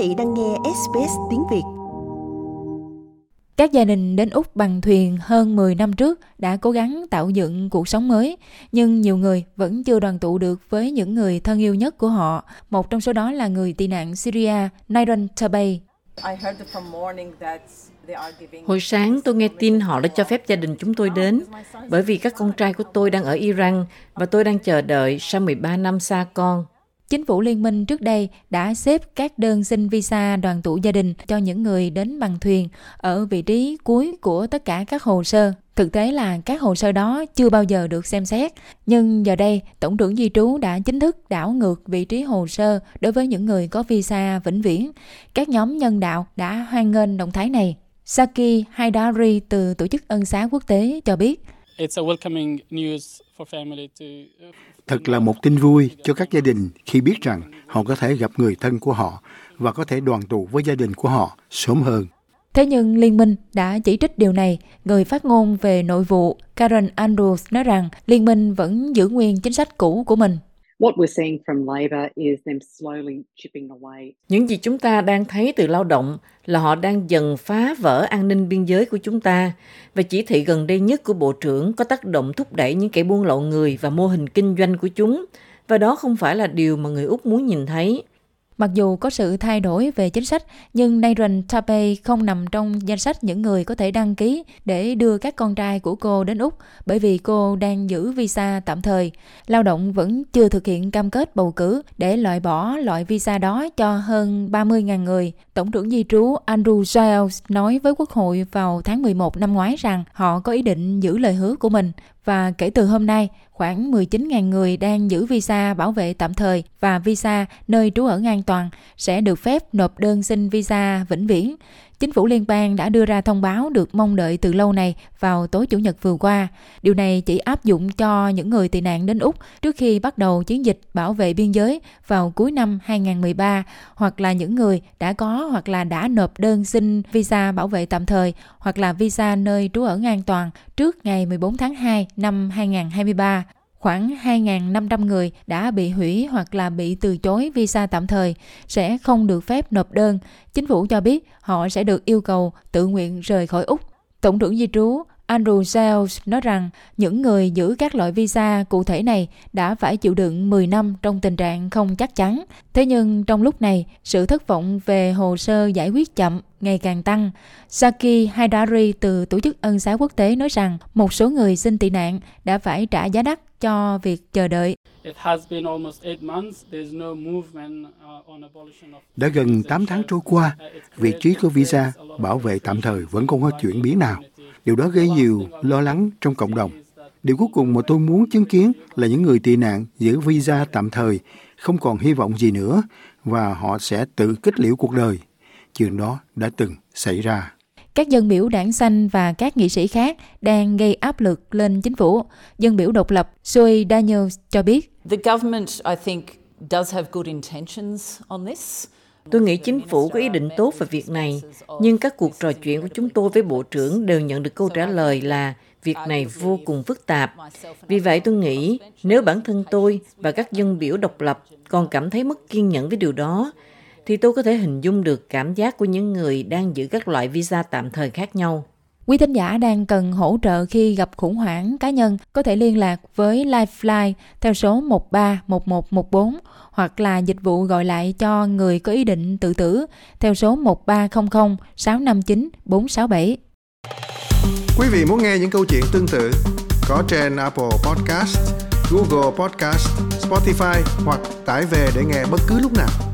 vị đang nghe SBS tiếng Việt. Các gia đình đến Úc bằng thuyền hơn 10 năm trước đã cố gắng tạo dựng cuộc sống mới, nhưng nhiều người vẫn chưa đoàn tụ được với những người thân yêu nhất của họ. Một trong số đó là người tị nạn Syria, Nairon Tabay. Hồi sáng tôi nghe tin họ đã cho phép gia đình chúng tôi đến, bởi vì các con trai của tôi đang ở Iran và tôi đang chờ đợi sau 13 năm xa con. Chính phủ liên minh trước đây đã xếp các đơn xin visa đoàn tụ gia đình cho những người đến bằng thuyền ở vị trí cuối của tất cả các hồ sơ. Thực tế là các hồ sơ đó chưa bao giờ được xem xét, nhưng giờ đây Tổng trưởng Di trú đã chính thức đảo ngược vị trí hồ sơ đối với những người có visa vĩnh viễn. Các nhóm nhân đạo đã hoan nghênh động thái này. Saki Haidari từ Tổ chức Ân xá Quốc tế cho biết. Thật là một tin vui cho các gia đình khi biết rằng họ có thể gặp người thân của họ và có thể đoàn tụ với gia đình của họ sớm hơn. Thế nhưng Liên minh đã chỉ trích điều này. Người phát ngôn về nội vụ Karen Andrews nói rằng Liên minh vẫn giữ nguyên chính sách cũ của mình. Những gì chúng ta đang thấy từ lao động là họ đang dần phá vỡ an ninh biên giới của chúng ta. Và chỉ thị gần đây nhất của Bộ trưởng có tác động thúc đẩy những kẻ buôn lậu người và mô hình kinh doanh của chúng. Và đó không phải là điều mà người Úc muốn nhìn thấy. Mặc dù có sự thay đổi về chính sách, nhưng Naren Tape không nằm trong danh sách những người có thể đăng ký để đưa các con trai của cô đến Úc bởi vì cô đang giữ visa tạm thời. Lao động vẫn chưa thực hiện cam kết bầu cử để loại bỏ loại visa đó cho hơn 30.000 người. Tổng trưởng di trú Andrew Giles nói với Quốc hội vào tháng 11 năm ngoái rằng họ có ý định giữ lời hứa của mình và kể từ hôm nay, khoảng 19.000 người đang giữ visa bảo vệ tạm thời và visa nơi trú ở an toàn sẽ được phép nộp đơn xin visa vĩnh viễn. Chính phủ liên bang đã đưa ra thông báo được mong đợi từ lâu này vào tối Chủ nhật vừa qua. Điều này chỉ áp dụng cho những người tị nạn đến Úc trước khi bắt đầu chiến dịch bảo vệ biên giới vào cuối năm 2013 hoặc là những người đã có hoặc là đã nộp đơn xin visa bảo vệ tạm thời, hoặc là visa nơi trú ở an toàn trước ngày 14 tháng 2 năm 2023 khoảng 2.500 người đã bị hủy hoặc là bị từ chối visa tạm thời sẽ không được phép nộp đơn. Chính phủ cho biết họ sẽ được yêu cầu tự nguyện rời khỏi Úc. Tổng trưởng di trú Andrew Sales nói rằng những người giữ các loại visa cụ thể này đã phải chịu đựng 10 năm trong tình trạng không chắc chắn. Thế nhưng trong lúc này, sự thất vọng về hồ sơ giải quyết chậm ngày càng tăng. Saki Haidari từ Tổ chức Ân xá Quốc tế nói rằng một số người xin tị nạn đã phải trả giá đắt cho việc chờ đợi. Đã gần 8 tháng trôi qua, vị trí của visa bảo vệ tạm thời vẫn không có chuyển biến nào. Điều đó gây nhiều lo lắng trong cộng đồng. Điều cuối cùng mà tôi muốn chứng kiến là những người tị nạn giữ visa tạm thời không còn hy vọng gì nữa và họ sẽ tự kết liễu cuộc đời. Chuyện đó đã từng xảy ra các dân biểu đảng xanh và các nghị sĩ khác đang gây áp lực lên chính phủ. Dân biểu độc lập Zoe Daniels cho biết. The government, I think, does have good intentions on this. Tôi nghĩ chính phủ có ý định tốt về việc này, nhưng các cuộc trò chuyện của chúng tôi với Bộ trưởng đều nhận được câu trả lời là việc này vô cùng phức tạp. Vì vậy tôi nghĩ nếu bản thân tôi và các dân biểu độc lập còn cảm thấy mất kiên nhẫn với điều đó, thì tôi có thể hình dung được cảm giác của những người đang giữ các loại visa tạm thời khác nhau. Quý thính giả đang cần hỗ trợ khi gặp khủng hoảng cá nhân có thể liên lạc với Lifeline theo số 131114 hoặc là dịch vụ gọi lại cho người có ý định tự tử theo số 1300 659 467. Quý vị muốn nghe những câu chuyện tương tự có trên Apple Podcast, Google Podcast, Spotify hoặc tải về để nghe bất cứ lúc nào.